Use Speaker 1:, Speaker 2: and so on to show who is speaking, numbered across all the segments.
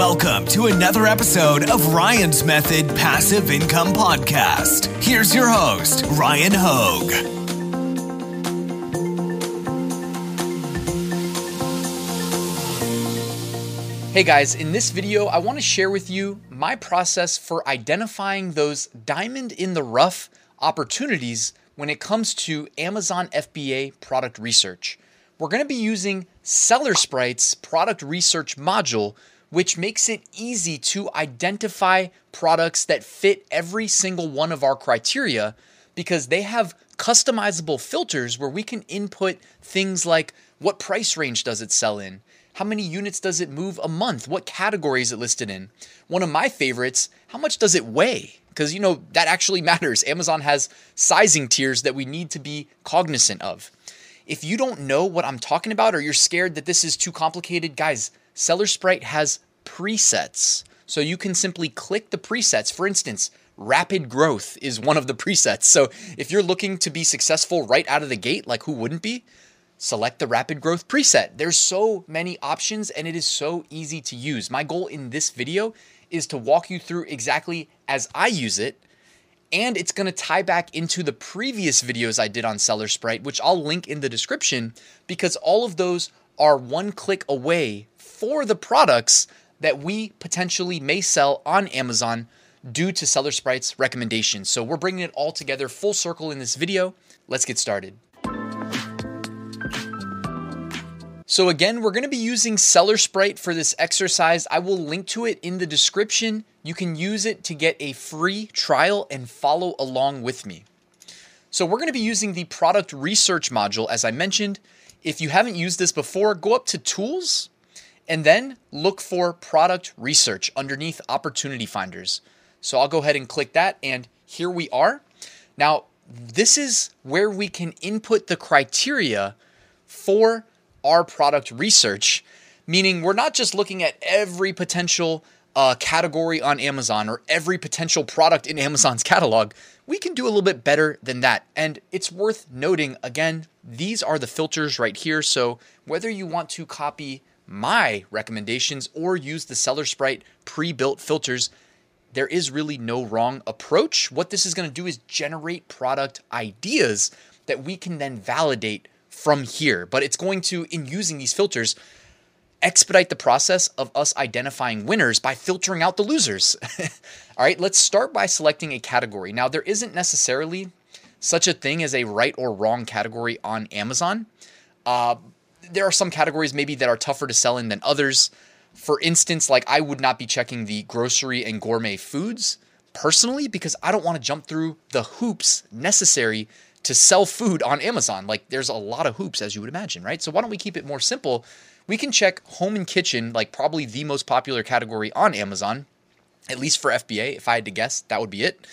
Speaker 1: Welcome to another episode of Ryan's Method Passive Income Podcast. Here's your host, Ryan Hogue.
Speaker 2: Hey guys, in this video, I want to share with you my process for identifying those diamond in the rough opportunities when it comes to Amazon FBA product research. We're going to be using SellerSprite's product research module which makes it easy to identify products that fit every single one of our criteria because they have customizable filters where we can input things like what price range does it sell in? How many units does it move a month? What category is it listed in? One of my favorites, how much does it weigh? Because, you know, that actually matters. Amazon has sizing tiers that we need to be cognizant of. If you don't know what I'm talking about or you're scared that this is too complicated, guys, SellerSprite has presets. So you can simply click the presets. For instance, rapid growth is one of the presets. So if you're looking to be successful right out of the gate, like who wouldn't be? Select the rapid growth preset. There's so many options and it is so easy to use. My goal in this video is to walk you through exactly as I use it. And it's gonna tie back into the previous videos I did on SellerSprite, which I'll link in the description because all of those are one click away for the products that we potentially may sell on Amazon due to SellerSprite's recommendations. So we're bringing it all together full circle in this video. Let's get started. So again, we're to be using SellerSprite for this exercise. I will link to it in the description. You can use it to get a free trial and follow along with me. So we're to be using the product research module as I mentioned. If you haven't used this before, go up to tools and then look for product research underneath opportunity finders. So I'll go ahead and click that and here we are. Now, this is where we can input the criteria for our product research, meaning we're not just looking at every potential uh, category on Amazon or every potential product in Amazon's catalog. We can do a little bit better than that. And it's worth noting again, these are the filters right here. So whether you want to copy my recommendations or use the SellerSprite pre built filters, there is really no wrong approach. What this is going to do is generate product ideas that we can then validate from here. But it's going to, in using these filters, expedite the process of us identifying winners by filtering out the losers. All right, let's start by selecting a category. Now, there isn't necessarily such a thing as a right or wrong category on Amazon. Uh, there are some categories maybe that are tougher to sell in than others. For instance, like I would not be checking the grocery and gourmet foods personally because I don't want to jump through the hoops necessary to sell food on Amazon. Like there's a lot of hoops as you would imagine, right? So why don't we keep it more simple? We can check home and kitchen, like probably the most popular category on Amazon, at least for FBA. If I had to guess, that would be it.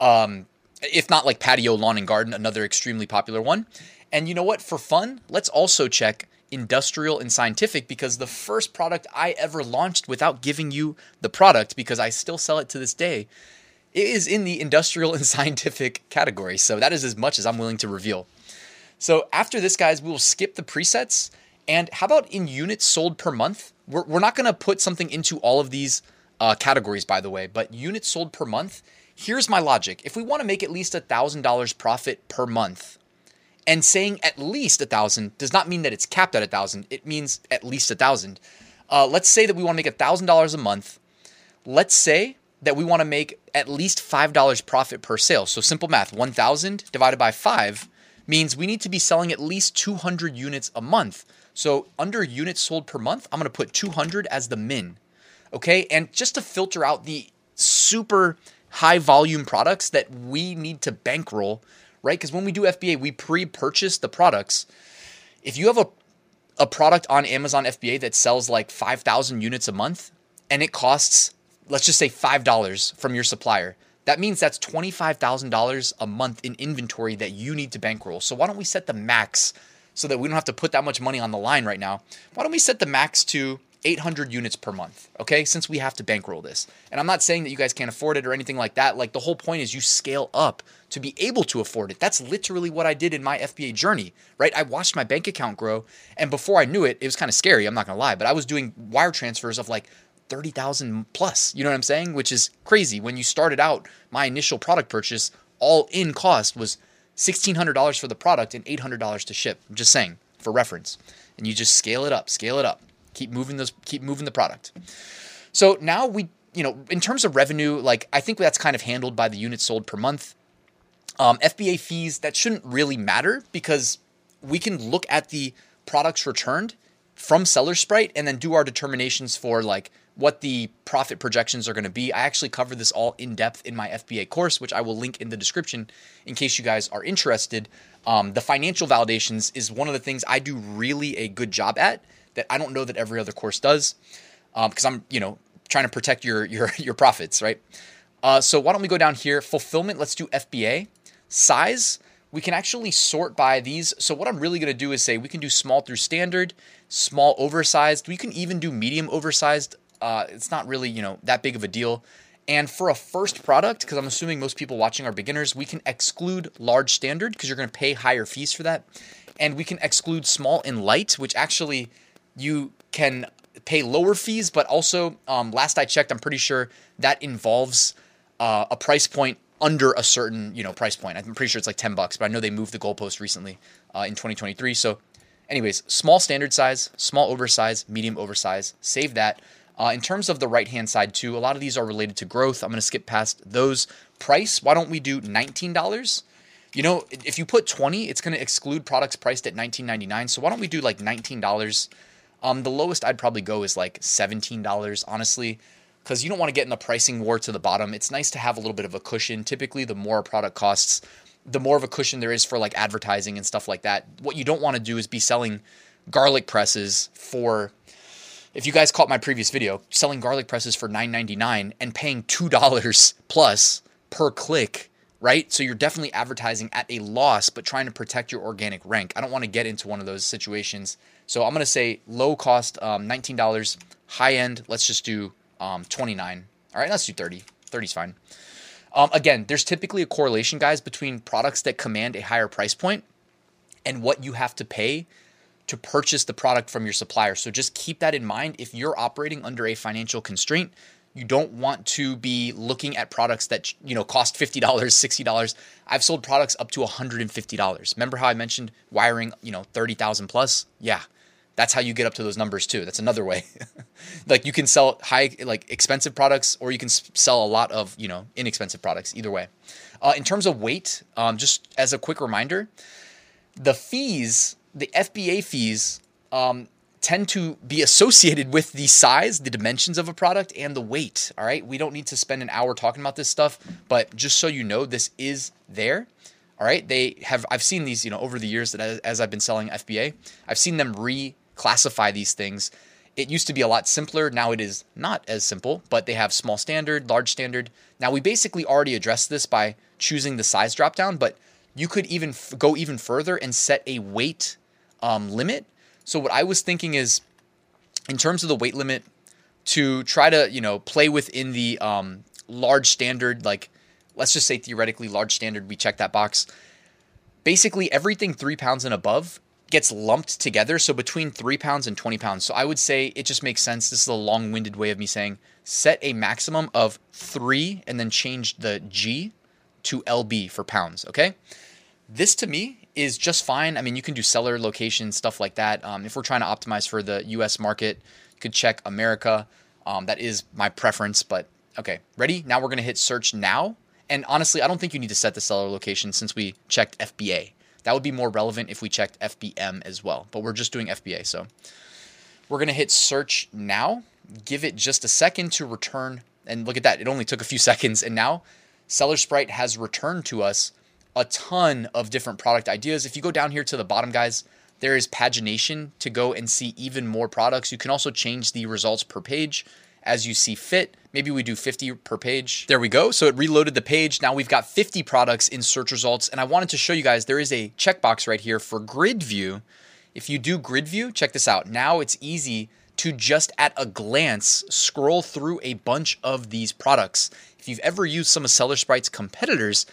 Speaker 2: Um, if not like patio, lawn and garden, another extremely popular one. And you know what? For fun, let's also check industrial and scientific because the first product I ever launched without giving you the product because I still sell it to this day is in the industrial and scientific category. So that is as much as I'm willing to reveal. So after this, guys, we will skip the presets. And how about in units sold per month? We're, we're not going to put something into all of these uh, categories, by the way, but units sold per month. Here's my logic. If we want to make at least $1,000 profit per month, and saying at least a thousand does not mean that it's capped at a thousand. It means at least a thousand. Uh, let's say that we want to make a thousand dollars a month. Let's say that we want to make at least five dollars profit per sale. So simple math: one thousand divided by five means we need to be selling at least 200 units a month. So under units sold per month, I'm going to put 200 as the min. Okay, and just to filter out the super high volume products that we need to bankroll right? Because when we do FBA, we pre purchase the products. If you have a, a product on Amazon FBA that sells like 5,000 units a month and it costs, let's just say $5 from your supplier, that means that's $25,000 a month in inventory that you need to bankroll. So why don't we set the max so that we don't have to put that much money on the line right now? Why don't we set the max to 800 units per month, okay? Since we have to bankroll this. And I'm not saying that you guys can't afford it or anything like that. Like the whole point is you scale up to be able to afford it. That's literally what I did in my FBA journey, right? I watched my bank account grow. And before I knew it, it was kind of scary, I'm not gonna lie, but I was doing wire transfers of like 30,000 plus. You know what I'm saying? Which is crazy. When you started out, my initial product purchase, all in cost was $1,600 for the product and $800 to ship. I'm just saying for reference. And you just scale it up, scale it up. Keep moving those keep moving the product. So now we, you know, in terms of revenue, like I think that's kind of handled by the units sold per month. Um, FBA fees that shouldn't really matter because we can look at the products returned from SellerSprite and then do our determinations for like what the profit projections are going to be. I actually cover this all in depth in my FBA course, which I will link in the description in case you guys are interested. Um, the financial validations is one of the things I do really a good job at that I don't know that every other course does because um, I'm, you know, trying to protect your your your profits, right? Uh, so why don't we go down here? Fulfillment. Let's do FBA. Size. We can actually sort by these. So what I'm really going to do is say we can do small through standard, small oversized. We can even do medium oversized. Uh, it's not really you know that big of a deal. And for a first product, because I'm assuming most people watching are beginners, we can exclude large standard because you're going to pay higher fees for that. And we can exclude small and light, which actually you can pay lower fees, but also, um, last I checked, I'm pretty sure that involves uh, a price point under a certain you know price point. I'm pretty sure it's like 10 bucks, but I know they moved the goalpost recently uh, in 2023. So, anyways, small standard size, small oversize, medium oversize. Save that. Uh, in terms of the right hand side, too, a lot of these are related to growth. I'm going to skip past those. Price, why don't we do $19? You know, if you put 20, it's going to exclude products priced at $19.99. So why don't we do like $19? Um, the lowest I'd probably go is like $17, honestly, because you don't want to get in the pricing war to the bottom. It's nice to have a little bit of a cushion. Typically, the more a product costs, the more of a cushion there is for like advertising and stuff like that. What you don't want to do is be selling garlic presses for if you guys caught my previous video, selling garlic presses for $9.99 and paying $2 plus per click, right? So you're definitely advertising at a loss, but trying to protect your organic rank. I don't want to get into one of those situations. So I'm going to say low cost, um, $19, high end, let's just do um, 29. All right, let's do 30. 30 is fine. Um, again, there's typically a correlation, guys, between products that command a higher price point and what you have to pay to purchase the product from your supplier. So just keep that in mind. If you're operating under a financial constraint, you don't want to be looking at products that you know cost $50, $60. I've sold products up to $150. Remember how I mentioned wiring, you know, 30,000 plus? Yeah. That's how you get up to those numbers too. That's another way. like you can sell high like expensive products or you can sell a lot of, you know, inexpensive products either way. Uh, in terms of weight, um, just as a quick reminder, the fees the FBA fees um, tend to be associated with the size, the dimensions of a product, and the weight. All right. We don't need to spend an hour talking about this stuff, but just so you know, this is there. All right. They have, I've seen these, you know, over the years that as, I've been selling FBA, I've seen them reclassify these things. It used to be a lot simpler. Now it is not as simple, but they have small standard, large standard. Now we basically already addressed this by choosing the size dropdown, but you could even f- go even further and set a weight um, limit. So what I was thinking is, in terms of the weight limit, to try to you know play within the um, large standard, like let's just say theoretically large standard, we check that box. Basically, everything three pounds and above gets lumped together. So between three pounds and 20 pounds. So I would say it just makes sense. This is a long winded way of me saying set a maximum of three and then change the G to LB for pounds. Okay. This to me is just fine. I mean, you can do seller location, stuff like that. Um, if we're trying to optimize for the US market, you could check America. Um, that is my preference, but okay, ready? Now we're to hit search now. And honestly, I don't think you need to set the seller location since we checked FBA. That would be more relevant if we checked FBM as well, but we're just doing FBA. So we're to hit search now, give it just a second to return. And look at that, it only took a few seconds. And now SellerSprite has returned to us a ton of different product ideas. If you go down here to the bottom, guys, there is pagination to go and see even more products. You can also change the results per page as you see fit. Maybe we do 50 per page. There we go. So it reloaded the page. Now we've got 50 products in search results. And I wanted to show you guys there is a checkbox right here for grid view. If you do grid view, check this out. Now it's easy to just at a glance scroll through a bunch of these products. If you've ever used some of SellerSprite's competitors,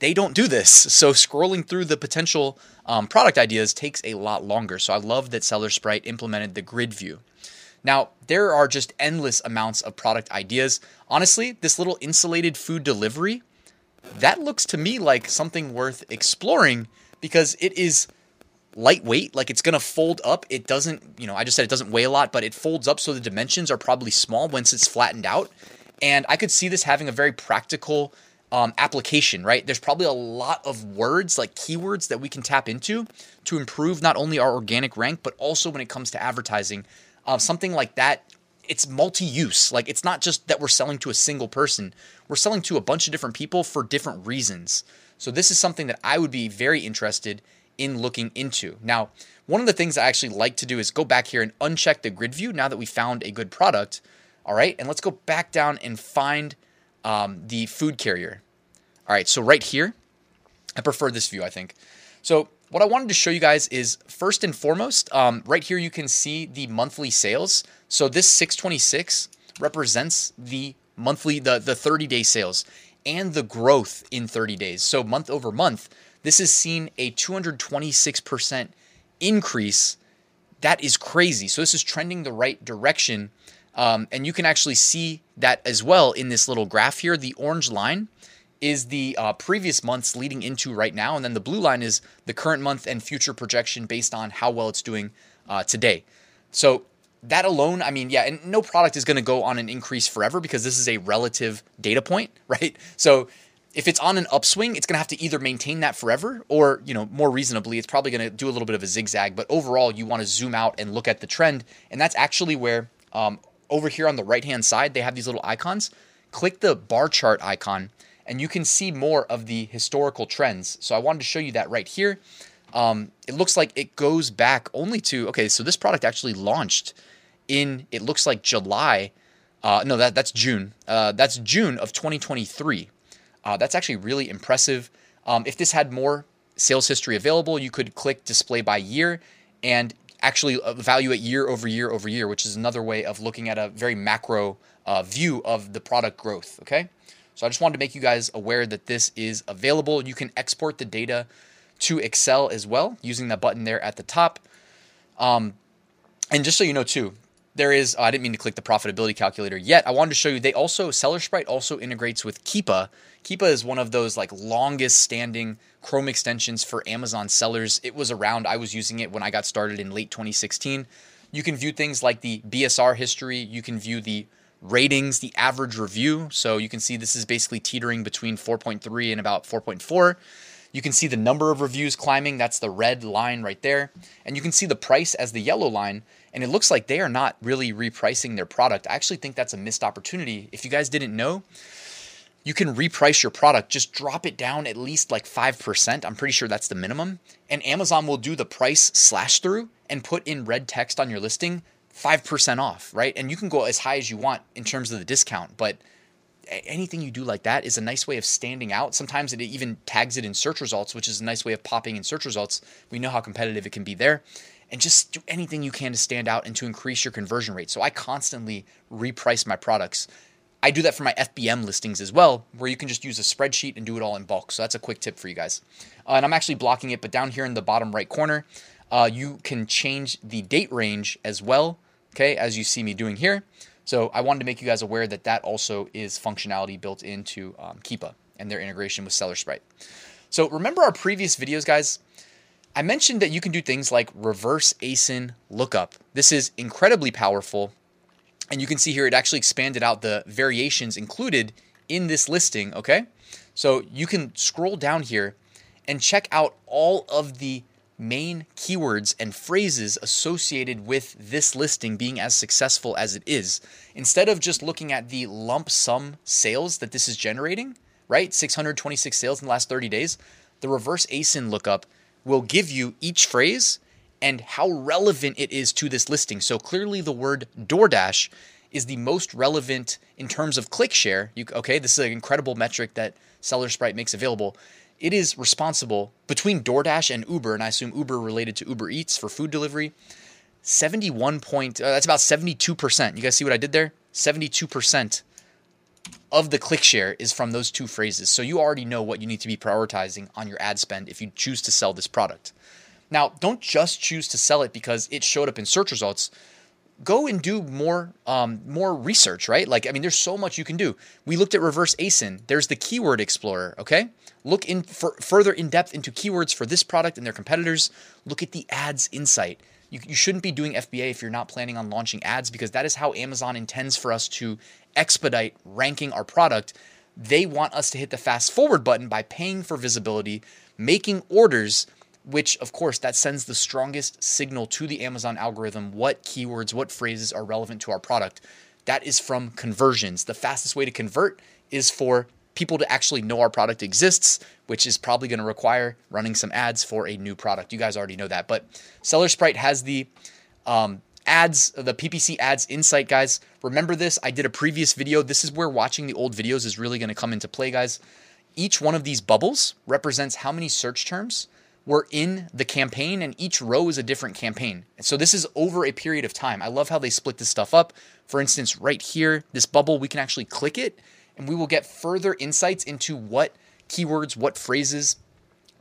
Speaker 2: they don't do this. So scrolling through the potential um, product ideas takes a lot longer. So I love that SellerSprite implemented the grid view. Now, there are just endless amounts of product ideas. Honestly, this little insulated food delivery, that looks to me like something worth exploring because it is lightweight, like it's going to fold up. It doesn't, you know, I just said it doesn't weigh a lot, but it folds up so the dimensions are probably small once it's flattened out. And I could see this having a very practical um, application, right? There's probably a lot of words, like keywords, that we can tap into to improve not only our organic rank, but also when it comes to advertising. Uh, something like that, it's multi use. Like, it's not just that we're selling to a single person, we're selling to a bunch of different people for different reasons. So, this is something that I would be very interested in looking into. Now, one of the things I actually like to do is go back here and uncheck the grid view now that we found a good product. All right, and let's go back down and find um, the food carrier. All right, so right here, I prefer this view, I think. So what I wanted to show you guys is first and foremost, um, right here you can see the monthly sales. So this 626 represents the monthly, the, the 30 day sales and the growth in 30 days. So month over month, this has seen a 226% increase. That is crazy. So this is trending the right direction. Um, and you can actually see that as well in this little graph here. The orange line is the uh, previous months leading into right now, and then the blue line is the current month and future projection based on how well it's doing uh, today. So that alone, I mean, yeah, and no product is going to go on an increase forever because this is a relative data point, right? So if it's on an upswing, it's going to have to either maintain that forever or, you know, more reasonably, it's probably going to do a little bit of a zigzag. But overall, you want to zoom out and look at the trend. And that's actually where um, over here on the right hand side, they have these little icons. Click the bar chart icon and you can see more of the historical trends. So I wanted to show you that right here. Um, it looks like it goes back only to, okay, so this product actually launched in, it looks like July. Uh, no, that, that's June. Uh, that's June of 2023. Uh, that's actually really impressive. Um, if this had more sales history available, you could click display by year and actually evaluate year over year over year, which is another way of looking at a very macro uh, view of the product growth. Okay. So I just wanted to make you guys aware that this is available. You can export the data to Excel as well using that button there at the top. Um, and just so you know, too, there is, oh, I didn't mean to click the profitability calculator yet. I wanted to show you they also, SellerSprite also integrates with Keepa. Keepa is one of those like longest standing Chrome extensions for Amazon sellers. It was around, I was using it when I got started in late 2016. You can view things like the BSR history, you can view the ratings, the average review. So you can see this is basically teetering between 4.3 and about 4.4. You can see the number of reviews climbing. That's the red line right there. And you can see the price as the yellow line. And it looks like they are not really repricing their product. I actually think that's a missed opportunity. If you guys didn't know, you can reprice your product. Just drop it down at least like 5%. I'm pretty sure that's the minimum. And Amazon will do the price slash through and put in red text on your listing 5% off, right? And you can go as high as you want in terms of the discount. But anything you do like that is a nice way of standing out. Sometimes it even tags it in search results, which is a nice way of popping in search results. We know how competitive it can be there. And just do anything you can to stand out and to increase your conversion rate. So I constantly reprice my products. I do that for my FBM listings as well, where you can just use a spreadsheet and do it all in bulk. So that's a quick tip for you guys. Uh, and I'm actually blocking it, but down here in the bottom right corner, uh, you can change the date range as well, okay, as you see me doing here. So I wanted to make you guys aware that that also is functionality built into um, Keepa and their integration with SellerSprite. So remember our previous videos, guys? I mentioned that you can do things like reverse ASIN lookup. This is incredibly powerful. And you can see here it actually expanded out the variations included in this listing, okay? So you can scroll down here and check out all of the main keywords and phrases associated with this listing being as successful as it is. Instead of just looking at the lump sum sales that this is generating, right? 626 sales in the last 30 days, the reverse ASIN lookup will give you each phrase and how relevant it is to this listing. So clearly, the word DoorDash is the most relevant in terms of click share. You, okay, this is an incredible metric that SellerSprite makes available it is responsible between DoorDash and Uber, and I assume Uber related to Uber Eats for food delivery. 71 point, uh, that's about 72%. You guys see what I did there? 72% of the click share is from those two phrases. So you already know what you need to be prioritizing on your ad spend if you choose to sell this product. Now, don't just choose to sell it because it showed up in search results. Go and do more um, more research, right? Like, I mean, there's so much you can do. We looked at reverse ASIN. There's the keyword explorer, okay? Look in for, further in depth into keywords for this product and their competitors. Look at the ads insight. You, you shouldn't be doing FBA if you're not planning on launching ads because that is how Amazon intends for us to expedite ranking our product. They want us to hit the fast forward button by paying for visibility, making orders which of course that sends the strongest signal to the Amazon algorithm what keywords, what phrases are relevant to our product. That is from conversions. The fastest way to convert is for people to actually know our product exists, which is probably going to require running some ads for a new product. You guys already know that. But SellerSprite has the um, ads, the PPC ads insight, guys. Remember this? I did a previous video. This is where watching the old videos is really going to come into play, guys. Each one of these bubbles represents how many search terms were in the campaign, and each row is a different campaign. And so this is over a period of time. I love how they split this stuff up. For instance, right here, this bubble, we can actually click it, and we will get further insights into what keywords, what phrases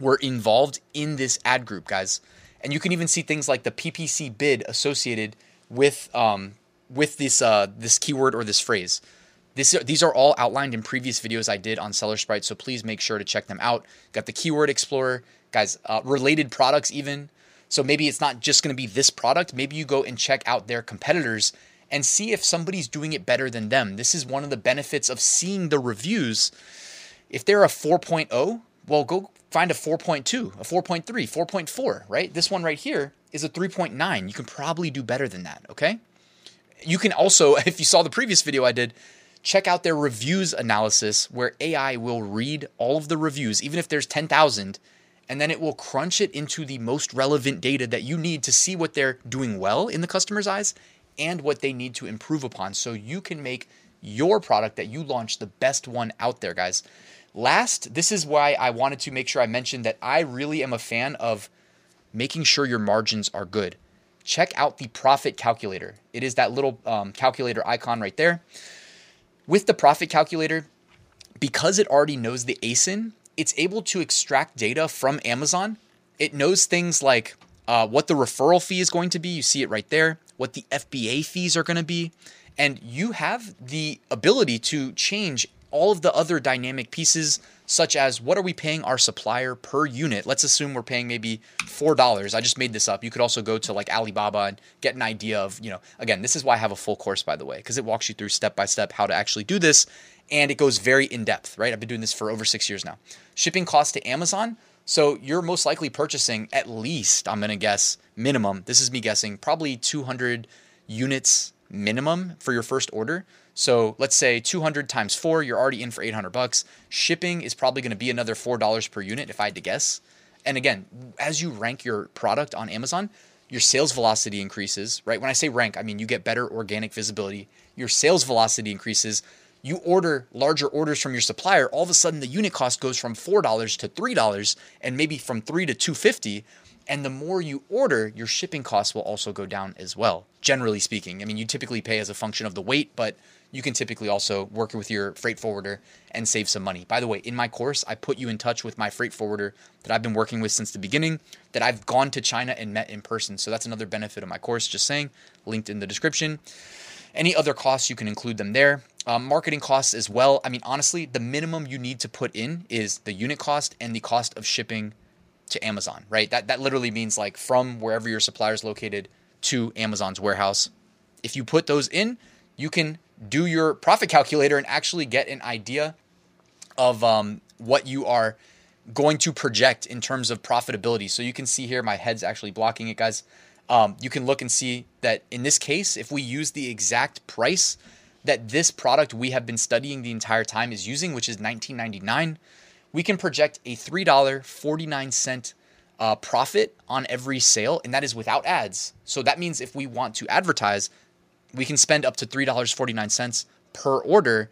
Speaker 2: were involved in this ad group, guys. And you can even see things like the PPC bid associated with um, with this uh, this keyword or this phrase. This, these are all outlined in previous videos I did on SellerSprite, so please make sure to check them out. Got the Keyword Explorer, guys, uh, related products even. So maybe it's not just going to be this product. Maybe you go and check out their competitors and see if somebody's doing it better than them. This is one of the benefits of seeing the reviews. If they're a 4.0, well, go find a 4.2, a 4.3, 4.4, right? This one right here is a 3.9. You can probably do better than that, okay? You can also, if you saw the previous video I did, check out their reviews analysis where AI will read all of the reviews, even if there's 10,000 and then it will crunch it into the most relevant data that you need to see what they're doing well in the customer's eyes and what they need to improve upon so you can make your product that you launch the best one out there, guys. Last, this is why I wanted to make sure I mentioned that I really am a fan of making sure your margins are good. Check out the profit calculator. It is that little um, calculator icon right there. With the profit calculator, because it already knows the ASIN, it's able to extract data from Amazon. It knows things like uh, what the referral fee is going to be. You see it right there. What the FBA fees are going to be. And you have the ability to change all of the other dynamic pieces, such as what are we paying our supplier per unit? Let's assume we're paying maybe $4. I just made this up. You could also go to like Alibaba and get an idea of, you know, again, this is why I have a full course, by the way, because it walks you through step by step how to actually do this and it goes very in depth, right? I've been doing this for over six years now. Shipping costs to Amazon. So you're most likely purchasing at least, I'm going to guess, minimum. This is me guessing, probably 200 units minimum for your first order. So let's say 200 times four, you're already in for 800 bucks. Shipping is probably going to be another $4 per unit if I had to guess. And again, as you rank your product on Amazon, your sales velocity increases, right? When I say rank, I mean you get better organic visibility. Your sales velocity increases you order larger orders from your supplier, all of a sudden the unit cost goes from $4 to $3 and maybe from 3 to 250 and the more you order, your shipping costs will also go down as well. Generally speaking, I mean, you typically pay as a function of the weight, but you can typically also work with your freight forwarder and save some money. By the way, in my course, I put you in touch with my freight forwarder that I've been working with since the beginning, that I've gone to China and met in person. So that's another benefit of my course, just saying, linked in the description. Any other costs, you can include them there. Um, marketing costs as well. I mean, honestly, the minimum you need to put in is the unit cost and the cost of shipping to Amazon, right? That that literally means like from wherever your supplier is located to Amazon's warehouse. If you put those in, you can do your profit calculator and actually get an idea of um, what you are going to project in terms of profitability. So you can see here, my head's actually blocking it, guys. Um, you can look and see that in this case, if we use the exact price that this product we have been studying the entire time is using, which is 19.99, we can project a $3.49 uh, profit on every sale, and that is without ads. So that means if we want to advertise, we can spend up to $3.49 per order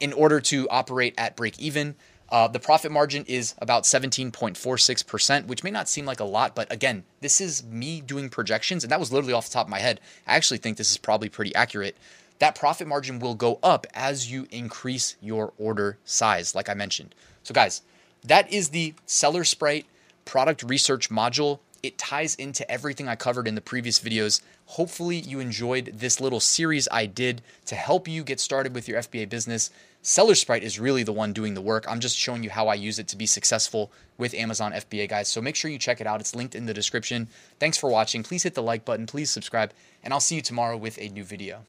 Speaker 2: in order to operate at break even. Uh, the profit margin is about 17.46%, which may not seem like a lot, but again, this is me doing projections, and that was literally off the top of my head. I actually think this is probably pretty accurate that profit margin will go up as you increase your order size, like I mentioned. So, guys, that is the SellerSprite product research module. It ties into everything I covered in the previous videos. Hopefully, you enjoyed this little series I did to help you get started with your FBA business. SellerSprite is really the one doing the work. I'm just showing you how I use it to be successful with Amazon FBA, guys. So make sure you check it out. It's linked in the description. Thanks for watching. Please hit the like button, please subscribe, and I'll see you tomorrow with a new video.